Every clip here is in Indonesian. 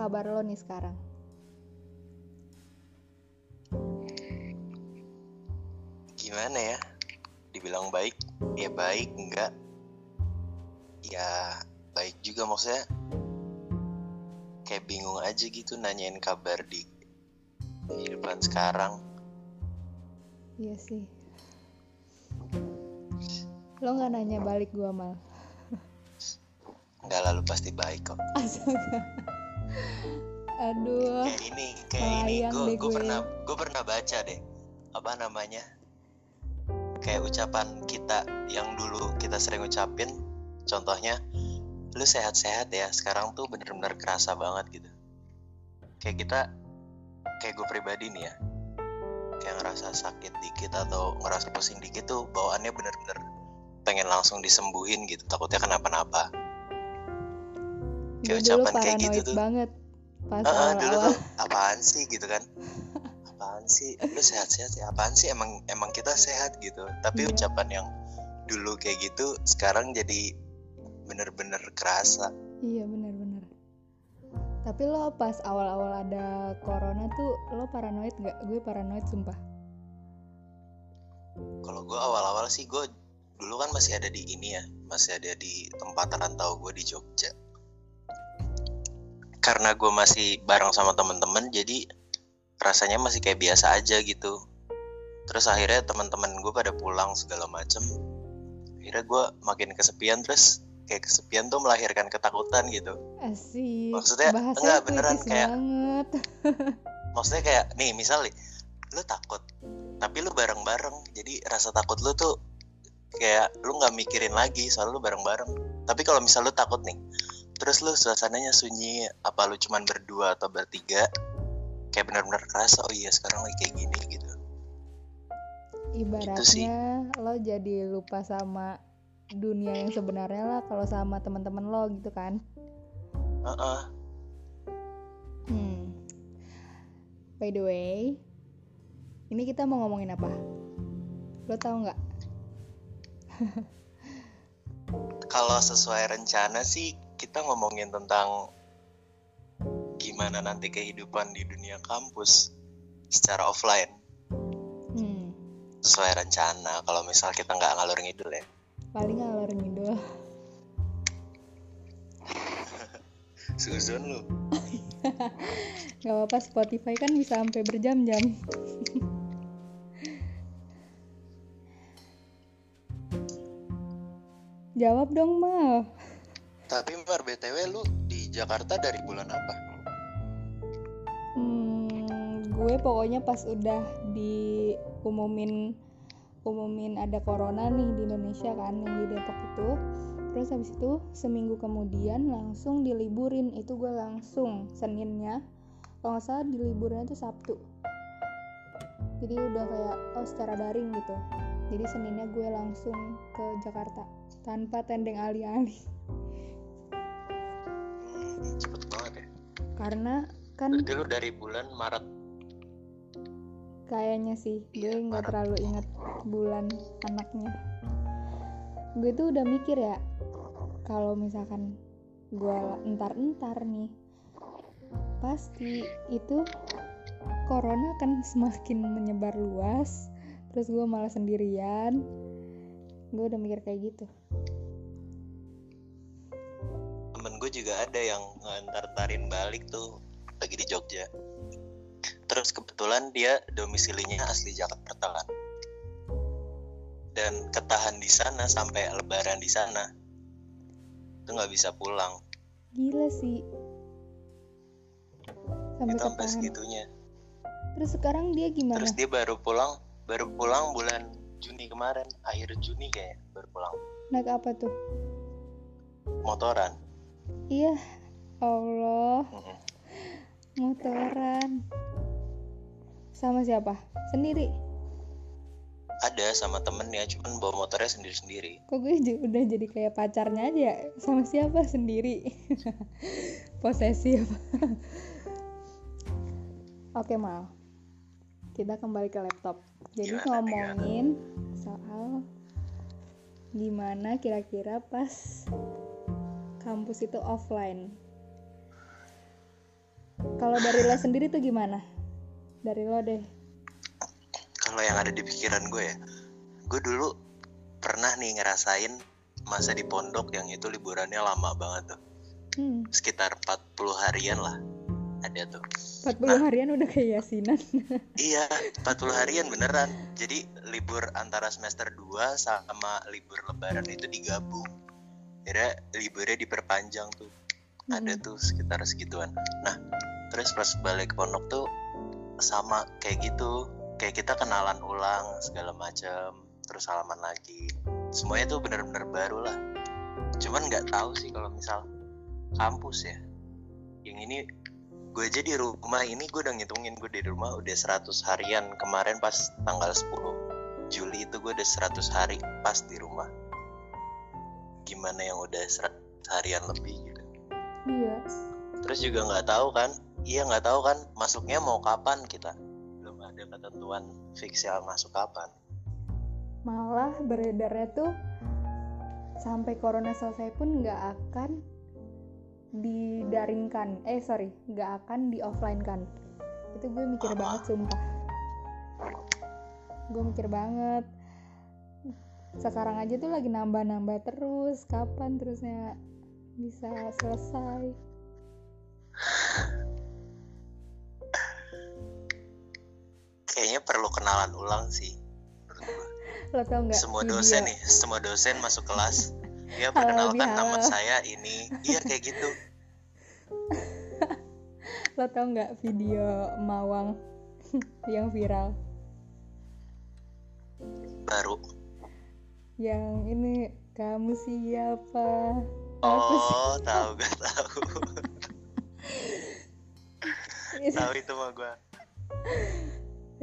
kabar lo nih sekarang? Gimana ya? Dibilang baik, ya baik, enggak. Ya baik juga maksudnya. Kayak bingung aja gitu nanyain kabar di kehidupan sekarang. Iya sih. Lo nggak nanya balik gua mal. Enggak lalu pasti baik kok. Astaga. Aduh. Kayak ini, kayak ini. Gue gue. pernah gue pernah baca deh. Apa namanya? Kayak ucapan kita yang dulu kita sering ucapin. Contohnya, lu sehat-sehat ya. Sekarang tuh bener-bener kerasa banget gitu. Kayak kita, kayak gue pribadi nih ya. Kayak ngerasa sakit dikit atau ngerasa pusing dikit tuh bawaannya bener-bener pengen langsung disembuhin gitu. Takutnya kenapa-napa. Gue Kayak dulu ucapan kayak gitu tuh. banget pas Ah, dulu awal-awal. tuh apaan sih gitu kan apaan sih lu sehat-sehat ya apaan sih emang emang kita sehat gitu tapi Iya. ucapan yang dulu kayak gitu sekarang jadi bener-bener kerasa Iya benar-benar. Tapi lo pas awal-awal ada corona tuh lo paranoid gak? Gue paranoid sumpah. kalau gue awal-awal sih gue dulu kan masih ada di ini ya masih ada di tempat rantau gue di Jogja karena gue masih bareng sama temen-temen jadi rasanya masih kayak biasa aja gitu terus akhirnya teman-teman gue pada pulang segala macem akhirnya gue makin kesepian terus kayak kesepian tuh melahirkan ketakutan gitu Asik. Maksudnya, Bahasanya enggak, beneran kayak- banget. maksudnya kayak nih misalnya lu takut tapi lu bareng-bareng jadi rasa takut lu tuh kayak lu nggak mikirin lagi soal lu bareng-bareng tapi kalau misal lu takut nih terus lu suasananya sunyi apa lu cuman berdua atau bertiga kayak benar-benar kerasa oh iya sekarang lagi kayak gini gitu sih. Ibaratnya lo jadi lupa sama dunia yang sebenarnya lah kalau sama teman-teman lo gitu kan. Heeh. Hmm. By the way, ini kita mau ngomongin apa? Lo tau nggak? kalau sesuai rencana sih kita ngomongin tentang gimana nanti kehidupan di dunia kampus secara offline Hmm. sesuai rencana kalau misal kita nggak ngalur ngidul ya Paling ngalor ngidul. Suzon lu Gak apa-apa Spotify kan bisa sampai berjam-jam. Jawab dong mal. Tapi Mar BTW lu di Jakarta dari bulan apa? Hmm, gue pokoknya pas udah diumumin umumin ada corona nih di Indonesia kan yang di Depok itu. Terus habis itu seminggu kemudian langsung diliburin. Itu gue langsung Seninnya. Kalau nggak salah diliburinnya itu Sabtu. Jadi udah kayak oh secara daring gitu. Jadi Seninnya gue langsung ke Jakarta tanpa tendeng alih-alih cepet banget ya karena kan Berarti lu dari bulan Maret Kayaknya sih, gue Iya, nggak terlalu inget bulan anaknya. Gue tuh udah mikir ya, kalau misalkan gue entar-entar nih, pasti itu corona kan semakin menyebar luas, terus gue malah sendirian. Gue udah mikir kayak gitu. Gue juga ada yang ngantar-tarin balik tuh lagi di Jogja. Terus kebetulan dia domisilinya asli Jakarta kan. Dan ketahan di sana sampai lebaran di sana. Itu nggak bisa pulang. Gila sih. Sampai itu sampai segitunya. Terus sekarang dia gimana? terus dia baru pulang baru pulang bulan Juni kemarin. Akhir Juni kayak baru pulang. Naik apa tuh? motoran Iya, Allah. Motoran sama siapa? Sendiri? Ada sama temennya cuman bawa motornya sendiri-sendiri. Kok gue udah jadi kayak pacarnya aja ya? Sama siapa? Sendiri. Posesif. Oke mal. Kita kembali ke laptop. Jadi Gimana, ngomongin soal gimana kira-kira pas kampus itu offline. Kalau dari lo sendiri tuh gimana? Dari lo deh. Kalau yang ada di pikiran gue ya gue dulu pernah nih ngerasain masa di pondok yang itu liburannya lama banget tuh. Hmm, sekitar 40 harian lah ada tuh. 40 Nah. harian udah kayak yasinan iya 40 harian beneran. Jadi libur antara semester 2 sama libur lebaran itu digabung kira liburnya diperpanjang tuh. Ada Hmm. tuh sekitar segituan. Nah terus pas balik ke pondok tuh sama kayak gitu. Kayak kita kenalan ulang segala macam terus salaman lagi. Semuanya tuh bener-bener baru lah. Cuman nggak tahu sih kalau misal kampus ya. Yang ini gue aja di rumah ini gue udah ngitungin gue di rumah udah 100 harian. Kemarin pas tanggal 10 Juli itu gue udah 100 hari pas di rumah gimana yang udah 100 harian lebih gitu. Iya. Terus juga nggak tahu kan iya nggak tahu kan masuknya mau kapan kita? Belum ada ketentuan yang masuk kapan. Malah beredarnya tuh sampai corona selesai pun nggak akan didaringkan. Eh sorry nggak akan di offline kan. Itu gue mikir Ah. banget sumpah. Gue mikir banget sekarang aja tuh lagi nambah-nambah terus. Kapan terusnya bisa selesai? Kayaknya perlu kenalan ulang sih lo tau nggak? Semua video- dosen nih semua dosen masuk kelas. Halal perkenalkan nama saya ini. Iya kayak gitu. Lo tau nggak video mawang yang viral? Baru yang ini kamu siapa? Oh tahu gak tahu. Tahu itu mah gue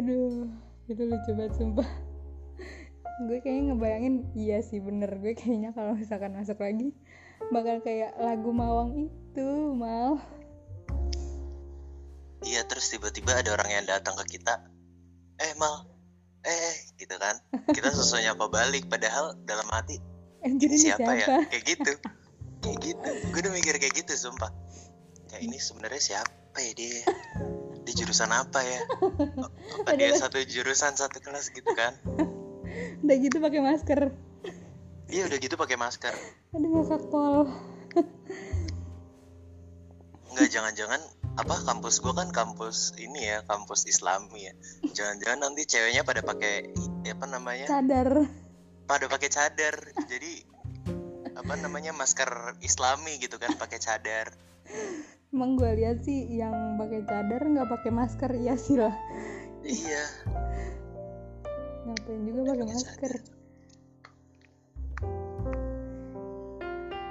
aduh itu lucu banget sumpah. Gue kayaknya ngebayangin iya sih bener. Gue kayaknya kalau misalkan masuk lagi bakal kayak lagu mawang itu mal. Iya terus tiba-tiba ada orang yang datang ke kita. Eh mal eh eh, gitu kan. Kita sesuai nyapa balik padahal dalam hati anjir ini ini siapa, siapa, ya kayak gitu. Kayak gitu. Gue udah mikir kayak gitu sumpah. Kayak ini sebenarnya siapa ya dia? Dia jurusan apa ya? Apa dia satu jurusan satu kelas gitu kan? Udah gitu pakai masker. Iya udah gitu pakai masker. Aduh ngakak pol Enggak, jangan-jangan apa kampus gua kan kampus ini ya kampus Islami ya. Jangan-jangan nanti ceweknya pada pakai apa namanya? Sadar pada pakai cadar. Jadi apa namanya masker Islami gitu kan pakai cadar. Emang gue lihat sih yang pakai cadar nggak pakai masker iya sih lah. Iya. Ngapain juga Pakai masker? cadar.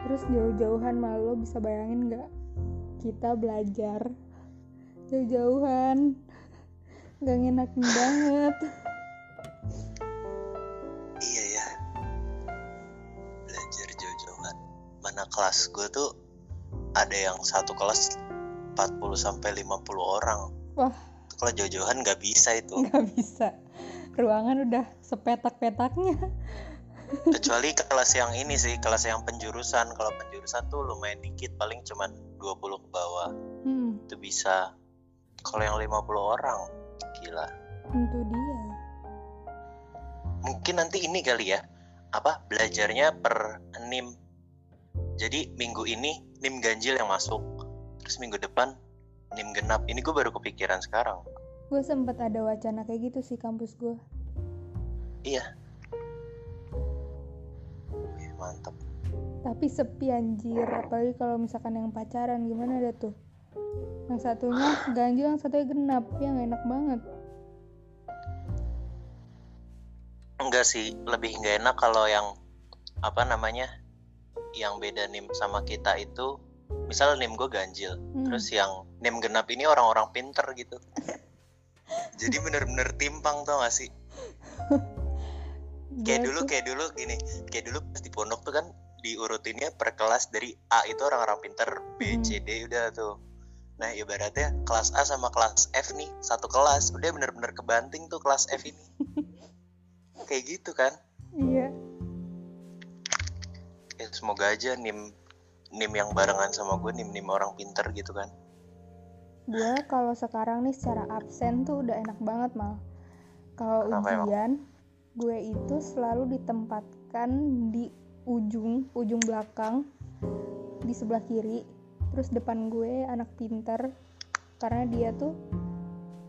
terus jauh-jauhan malu bisa bayangin nggak kita belajar. Jauh-jauhan. Nggak ngenakin banget. Iya ya belajar jauh-jauhan. Mana kelas gue tuh ada yang satu kelas 40 sampai 50 orang. Wah. kalau jauh-jauhan nggak bisa itu. Nggak bisa. Ruangan udah sepetak-petaknya. Kecuali kelas yang ini sih kelas yang penjurusan. Kalau penjurusan tuh lumayan dikit. Paling cuman 20 ke bawah. Hmm. Itu bisa. Kalau yang 50 orang gila. Itu dia. Mungkin nanti ini kali ya. Apa? Belajarnya per nim jadi minggu ini nim ganjil yang masuk. Terus minggu depan nim genap. Ini gue baru kepikiran sekarang. Gue sempat ada wacana kayak gitu sih kampus gue iya. Mantap tapi sepi anjir. Apalagi kalau misalkan yang pacaran gimana ada tuh? Yang satunya ganjil yang satunya genap. Yang enak banget. Enggak sih lebih nggak enak kalau yang apa namanya yang beda nim sama kita itu misal nim gue ganjil Hmm. terus yang nim genap ini orang-orang pinter gitu. Jadi bener-bener timpang tau gak sih? Kayak dulu tuh- kayak dulu gini kayak dulu pas di pondok tuh kan diurutinnya per kelas dari A itu orang-orang pinter B Hmm. C D udah tuh. Nah ibaratnya kelas A sama kelas F nih satu kelas udah bener-bener kebanting tuh kelas F ini. Kayak gitu kan? Iya. Ya semoga aja nim nim yang barengan sama gue nim nim orang pinter gitu kan? Gue kalau sekarang nih secara absen tuh udah enak banget mal. Kalau Kenapa emang? ujian gue itu selalu ditempatkan di ujung ujung belakang di sebelah kiri terus depan gue anak pinter karena dia tuh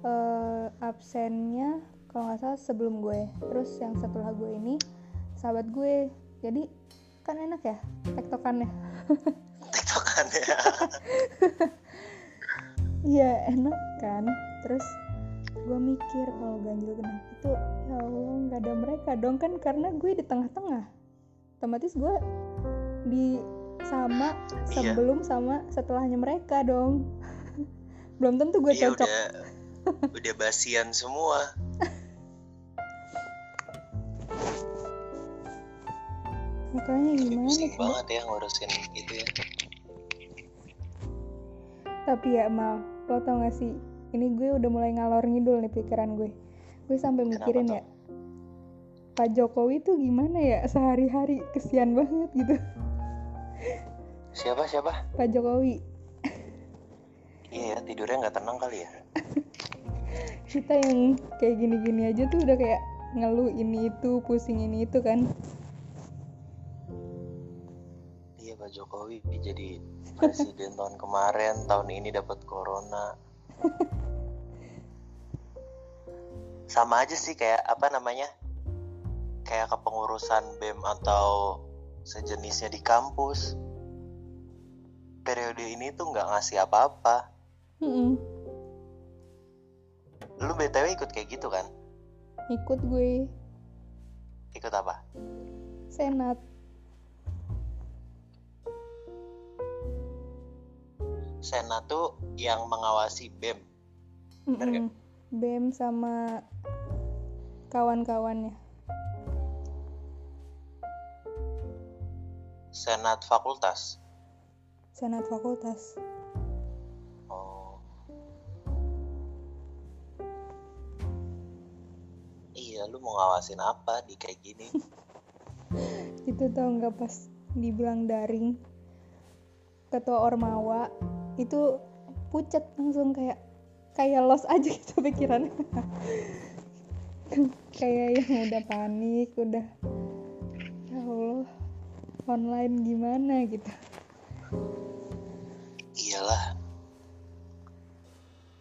eh, absennya kalau nggak salah sebelum gue. Terus yang setelah gue ini sahabat gue. Jadi kan enak ya tektokannya. Tiktokan ya Iya enak kan? Terus gue mikir kalau ganjil genap. Itu Ya Allah nggak ada mereka dong. Kan Karena gue di tengah-tengah Otomatis gue di sama Iya. sebelum sama setelahnya mereka dong. Belum tentu gue iya cocok. udah. Udah basian semua. Makanya gimana coba banget ya ngurusin itu ya. Tapi ya Mal Lo tau gak sih? Ini gue udah mulai ngalor ngidul nih pikiran gue. Gue sampai mikirin tuh? ya Pak Jokowi tuh gimana ya? Sehari-hari kesian banget gitu. Siapa siapa? Pak Jokowi. Iya ya tidurnya nggak tenang kali ya? Kita yang kayak gini-gini aja tuh udah kayak ngeluh ini itu pusing ini itu kan. Iya Pak Jokowi jadi presiden tahun kemarin tahun ini dapat corona. Sama aja sih kayak apa namanya kayak kepengurusan BEM atau sejenisnya di kampus periode ini tuh nggak ngasih apa-apa. Mm-mm. lu btw ikut kayak gitu kan? Ikut gue. Ikut apa? Senat. Senat tuh yang mengawasi BEM nggak? Mm-mm. bem sama kawan-kawannya senat fakultas senat fakultas Oh. Iya, lu mau ngawasin apa di kayak gini? itu tau nggak pas dibilang daring ketua ormawa itu pucet langsung kayak kayak los aja gitu pikirannya kayak yang udah panik udah online gimana gitu Iyalah,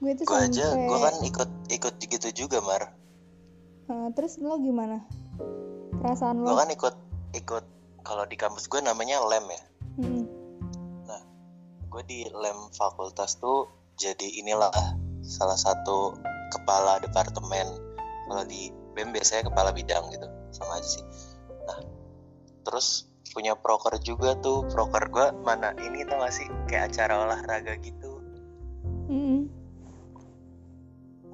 gue tuh gua aja, gua kan ikut ikut gitu juga, Mar. Eh, terus lo gimana perasaan lo Gua kan ikut ikut kalau di kampus gue namanya lem ya. Mm-mm. Gue di lem fakultas tuh jadi inilah salah satu kepala departemen. Kalau di BEM biasanya kepala bidang gitu, sama aja sih. Nah, terus punya proker juga tuh. Proker gue mana ini tau gak sih kayak acara olahraga gitu. Mm-mm.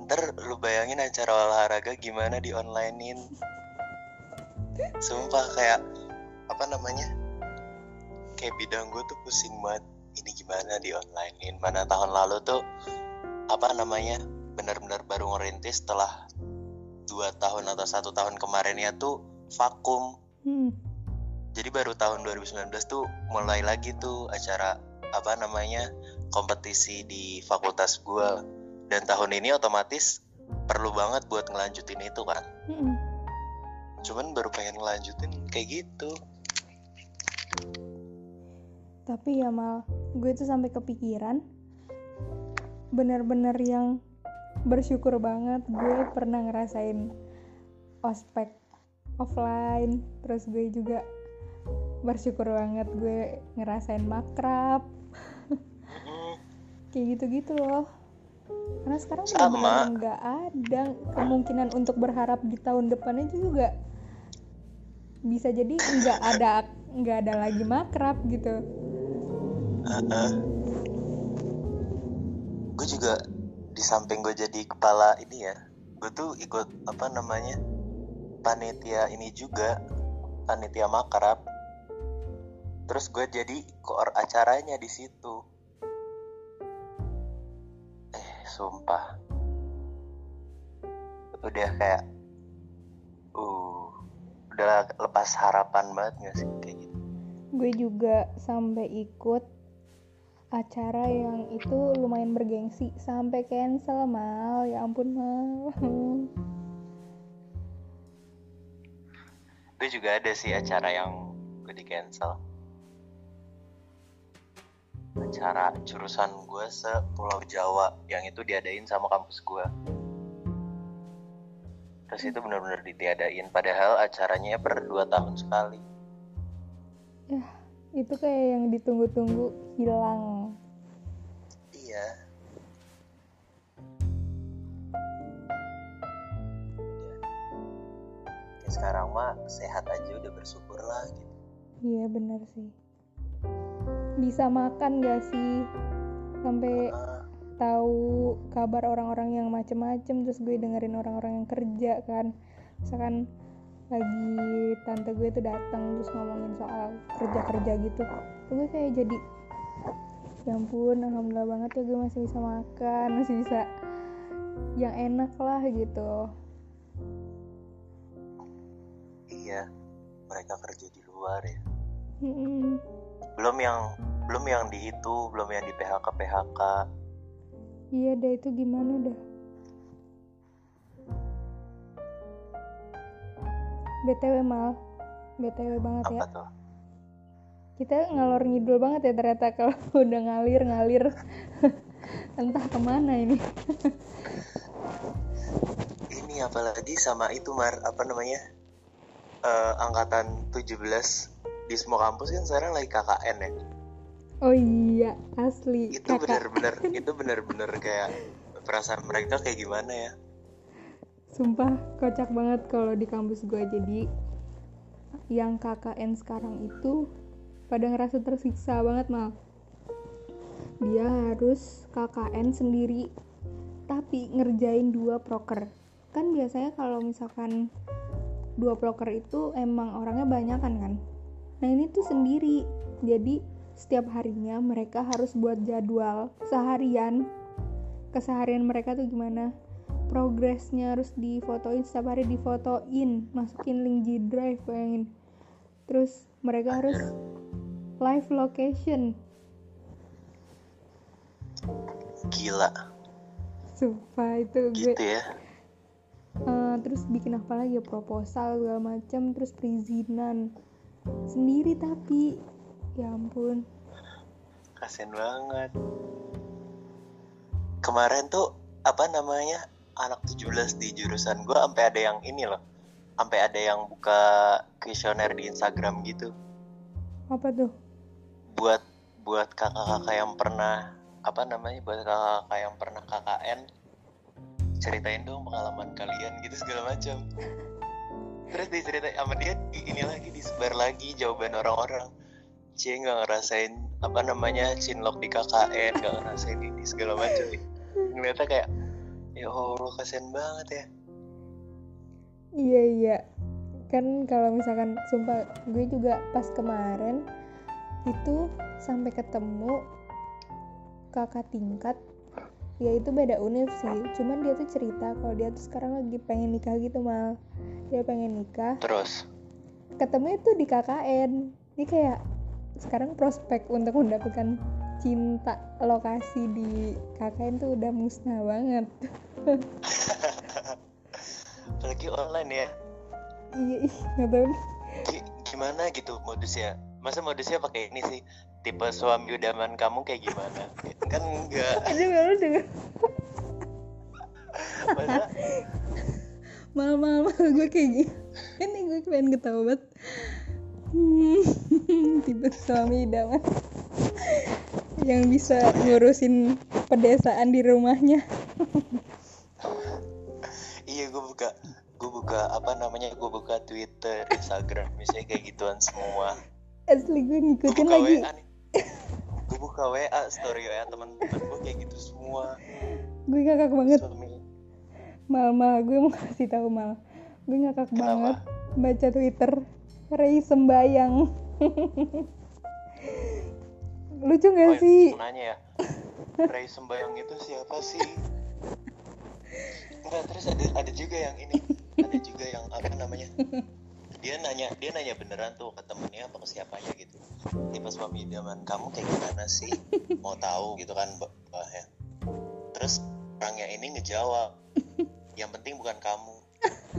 Ntar lu bayangin acara olahraga gimana di onlinein Sumpah kayak apa namanya Kayak bidang gue tuh pusing banget Ini gimana di onlinein Mana tahun lalu tuh Apa namanya Benar-benar baru ngerintis setelah dua tahun atau satu tahun kemarinnya tuh vakum Mm. Jadi baru tahun 2019 tuh mulai lagi tuh acara apa namanya kompetisi di fakultas gue dan tahun ini otomatis perlu banget buat ngelanjutin itu kan? Mm-mm. cuman baru pengen ngelanjutin kayak gitu. Tapi ya mal gue tuh sampai kepikiran bener-bener yang bersyukur banget gue pernah ngerasain ospek offline terus gue juga bersyukur banget gue ngerasain makrab. Mm, kayak gitu-gitu loh. Karena sekarang benar-benar nggak ada kemungkinan untuk berharap di tahun depan itu juga bisa jadi nggak ada nggak ada lagi makrab gitu. Gue juga di samping gue jadi kepala ini ya gue tuh ikut apa namanya panitia ini juga panitia makrab terus gue jadi koor acaranya di situ. Eh sumpah. Udah kayak uh udah lepas harapan banget gak sih kayak gitu? Gue juga sampai ikut acara yang itu lumayan bergengsi. Sampai cancel mal. Ya ampun mal. Gue juga ada sih acara yang gue di cancel acara jurusan gue se Pulau Jawa yang itu diadain sama kampus gue terus itu benar-benar ditiadain padahal acaranya per dua tahun sekali. Ya itu kayak yang ditunggu-tunggu hilang. Iya. Ya sekarang mah sehat aja udah bersyukur lah gitu. Iya bener sih bisa makan gak sih? Sampai Ah, tahu kabar orang-orang yang macem-macem terus gue dengerin orang-orang yang kerja kan. Misalkan lagi tante gue tuh datang terus ngomongin soal kerja-kerja gitu. Gue kayak jadi ya ampun alhamdulillah banget ya gue masih bisa makan masih bisa yang enak lah gitu. Iya mereka kerja di luar ya. Belum yang belum yang di itu belum yang di PHK PHK iya dah itu gimana dah BTW mal. BTW banget ya. apa tuh? Kita ngalor ngidul banget ya ternyata kalau udah ngalir ngalir entah ke mana ini. Ini apalagi sama itu mar. Apa namanya? Eh, angkatan 17 di semua kampus kan sekarang lagi KKN ya? Oh iya asli itu kakak bener-bener itu bener-bener kayak perasaan mereka kayak gimana ya? Sumpah kocak banget kalau di kampus gue jadi yang KKN sekarang itu pada ngerasa tersiksa banget mal. Dia harus KKN sendiri tapi ngerjain dua proker. Kan biasanya kalau misalkan dua proker itu emang orangnya banyak kan kan nah ini tuh sendiri. Jadi setiap harinya mereka harus buat jadwal seharian. Keseharian mereka tuh gimana? Progresnya harus difotoin setiap hari difotoin masukin link G Drive bayangin. Terus mereka harus live location. Gila. Sumpah itu gue. Gitu ya. Eh, terus bikin apa lagi ya? Proposal segala macam terus perizinan sendiri tapi. Ya ampun. Kasian banget. Kemarin tuh apa namanya anak 17 di jurusan gue sampai ada yang ini loh. Sampai ada yang buka kuesioner di Instagram gitu. Apa tuh? Buat buat kakak-kakak yang pernah apa namanya buat kakak-kakak yang pernah KKN ceritain dong pengalaman kalian gitu segala macam. Terus diceritain sama dia di- ini lagi disebar lagi jawaban orang-orang. Cie nggak ngerasain apa namanya cinlok di KKN nggak ngerasain ini segala macam. Ngeliatnya kayak ya Allah kasian banget ya. Iya iya. Kan kalau misalkan sumpah gue juga pas kemarin itu sampai ketemu kakak tingkat. Ya itu beda univ sih. Cuman dia tuh cerita kalau dia tuh sekarang lagi pengen nikah gitu mal. Dia pengen nikah. Terus ketemu itu di KKN ini kayak sekarang prospek untuk mendapatkan cinta lokasi di KKN tuh udah musnah banget. Apalagi online ya. Iya nggak tahu gimana gitu modusnya? Masa modusnya pakai ini sih? Tipe suami idaman kamu kayak gimana? Kan enggak. Aja baru denger masa mal mal mal gue kayak gini. Ini gue pengen ketawa banget. Hmm, tipe suami idaman yang bisa ngurusin pedesaan di rumahnya. Iya gue buka gue buka apa namanya gue buka Twitter Instagram misalnya kayak gituan semua. Asli gue ngikutin buka lagi. WA gue buka WA story WA teman-teman gue kayak gitu semua. Gue ngakak banget. Suami mal mal gue mau kasih tahu mal. Gue ngakak Kenapa? banget baca twitter Ray sembayang. Lucu oh, gak sih? nanya ya. Ray sembayang itu siapa sih? Enggak terus ada ada juga yang ini. Ada juga yang apa namanya? Dia nanya dia nanya beneran tuh ke temennya apa ke siapanya gitu. Pas mami zaman kamu kayak gimana sih? Mau tahu gitu kan bahaya terus orangnya ini ngejawab yang penting bukan kamu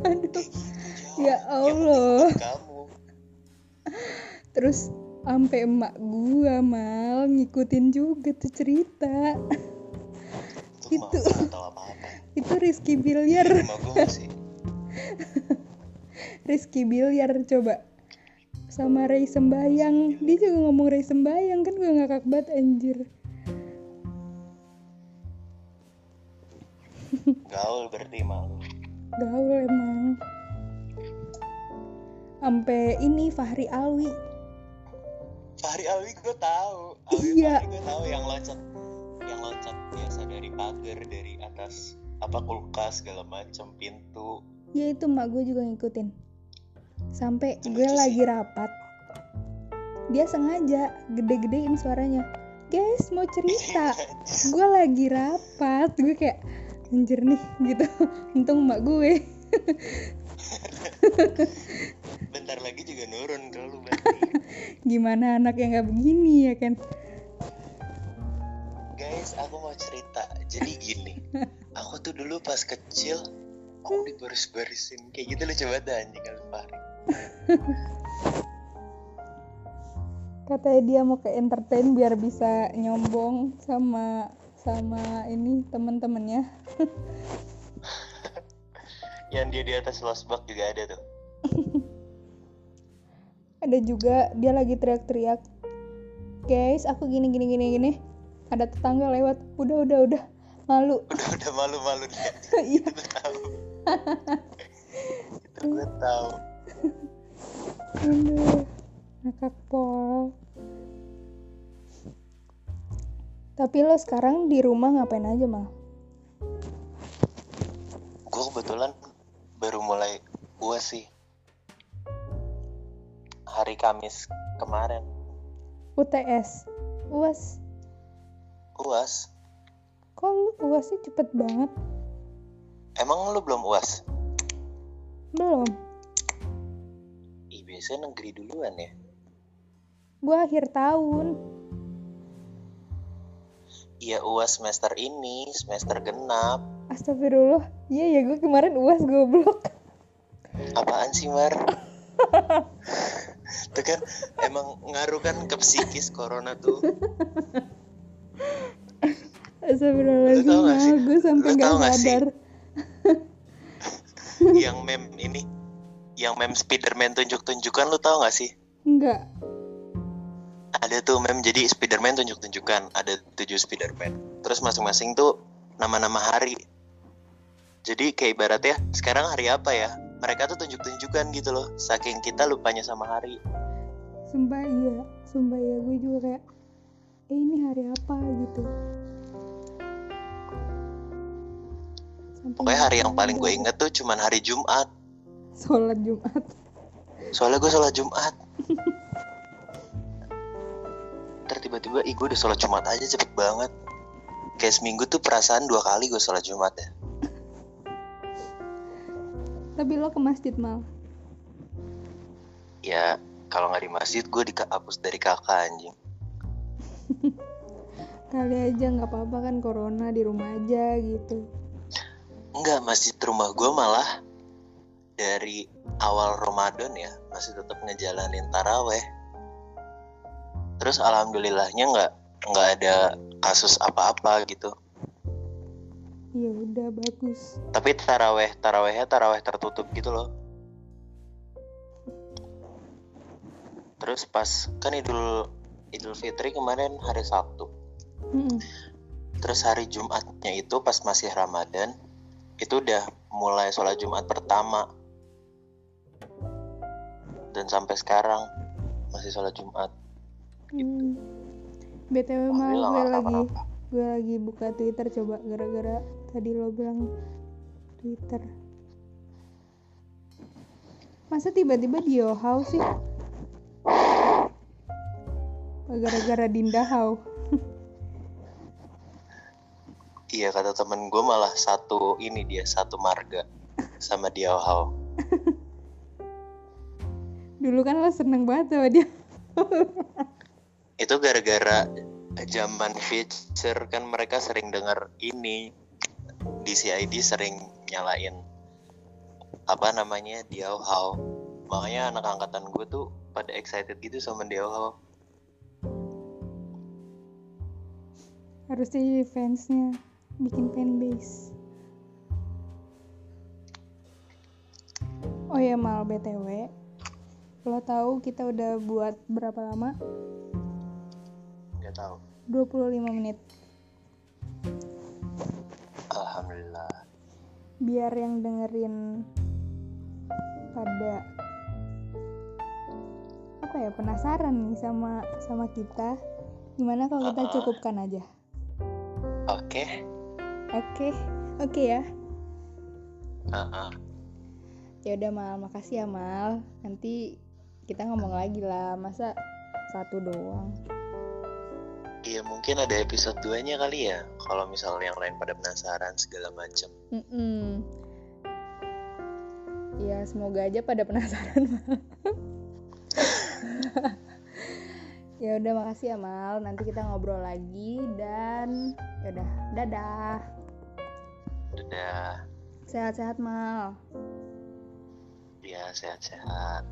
Aduh, Ngejawab, ya "Yang penting Allah. bukan kamu Terus sampai emak gua mal ngikutin juga tuh cerita. itu Itu. Rizky Bilyar, Rizky Bilyar coba. Sama Ray Sembayang. Dia juga ngomong Ray Sembayang kan gue ngakak banget anjir. Gaul berarti malu Gaul emang. Sampai ini Fahri Alwi. Fahri Alwi gue tahu Alwi Iya. Fahri gue tahu yang loncat yang loncat biasa dari pagar dari atas apa kulkas segala macam pintu Ya itu mak gue juga ngikutin. Sampai gue lucu lagi sih. rapat. Dia sengaja gede-gedein suaranya. Guys mau cerita. gue lagi rapat gue kayak anjir nih gitu. Untung emak gue. Bentar lagi juga nurun kalau lu gimana anak yang nggak begini ya kan? Guys aku mau cerita. Jadi gini aku tuh dulu pas kecil aku dibaris-barisin? Kayak gitu lucu banget dah, anjing Alwi Fahri katanya dia mau ke entertain biar bisa nyombong sama sama ini temen-temennya. Yang dia di atas losbak juga ada tuh. Ada juga dia lagi teriak-teriak guys aku gini gini gini gini. Ada tetangga lewat udah udah udah malu. Udah udah malu-malu dia. Iya. Itu tahu. Itu gue tahu. Aduh, ngakak pol. Tapi lo sekarang di rumah ngapain aja mal? gue kebetulan baru mulai uas sih hari Kamis kemarin UTS, uas. uas Kok lu uasnya cepet banget? emang lu belum uas Belum. Ih, biasanya negeri duluan ya Gua akhir tahun. Iya uas semester ini semester genap Astagfirullah. Iya ya gue kemarin uas goblok. apaan sih Mar itu kan emang ngaruh kan ke psikis corona tuh Astagfirullahaladzim Lu tau gak sih? Gue sampai Lu gak tau gak sih? sadar. yang meme ini yang meme Spiderman tunjuk-tunjukkan lu tau gak sih Enggak. Ada tuh meme jadi Spiderman tunjuk-tunjukkan. Ada tujuh Spiderman. Terus masing-masing tuh nama-nama hari. Jadi kayak ibaratnya sekarang hari apa ya? Mereka tuh tunjuk-tunjukkan gitu loh. Saking kita lupanya sama hari. Sumpah iya. Sumpah iya. Gue juga kayak eh ini hari apa? gitu. Sampai pokoknya hari yang paling gue inget tuh cuman hari Jumat. Sholat Jumat. soalnya gue sholat Jumat ntar tiba-tiba ih gue udah sholat Jumat aja cepet banget kayak seminggu tuh perasaan dua kali gue sholat Jumat ya Tapi lo ke masjid mal. ya kalau nggak di masjid gue dihapus dari kakak anjing Kali aja nggak apa-apa kan corona di rumah aja gitu. Enggak, masjid rumah gue malah dari awal Ramadan ya masih tetap ngejalanin taraweh. Terus alhamdulillahnya nggak nggak ada kasus apa-apa gitu. Ya udah bagus. Tapi taraweh tarawehnya taraweh tertutup gitu loh. Terus pas kan Idul Idul Fitri kemarin hari Sabtu. Mm-mm. Terus hari Jumatnya itu pas masih Ramadan itu udah mulai sholat Jumat pertama dan sampai sekarang masih sholat Jumat. Hmm. BTW Alhamdulillah gue lagi gue lagi buka Twitter coba gara-gara tadi lo bilang Twitter. Masa tiba-tiba Dio How sih? Gara-gara Dinda How. Iya kata temen gue malah satu ini dia satu marga sama dia How. dulu kan lo seneng banget sama dia itu gara-gara zaman feature kan mereka sering dengar ini. DCID sering nyalain apa namanya Diao Hao. Makanya anak angkatan gue tuh pada excited gitu sama Diao Hao. Harusnya jadi fansnya bikin fanbase oh ya mal btw lo tahu kita udah buat berapa lama nggak tahu 25 menit. Alhamdulillah. Biar yang dengerin pada apa ya penasaran nih sama sama kita. Gimana kalau kita Uh-uh. cukupkan aja? Oke. Oke. Oke ya. Uh-uh. ya udah mal. Makasih ya mal. Nanti kita ngomong lagi lah. Masa satu doang Iya mungkin ada episode 2 nya kali ya. Kalau misalnya yang lain pada penasaran segala macem. Mm-mm. ya semoga aja pada penasaran. Ya udah makasih ya mal. Nanti kita ngobrol lagi dan ya udah dadah. Dadah. Sehat-sehat mal. Ya sehat-sehat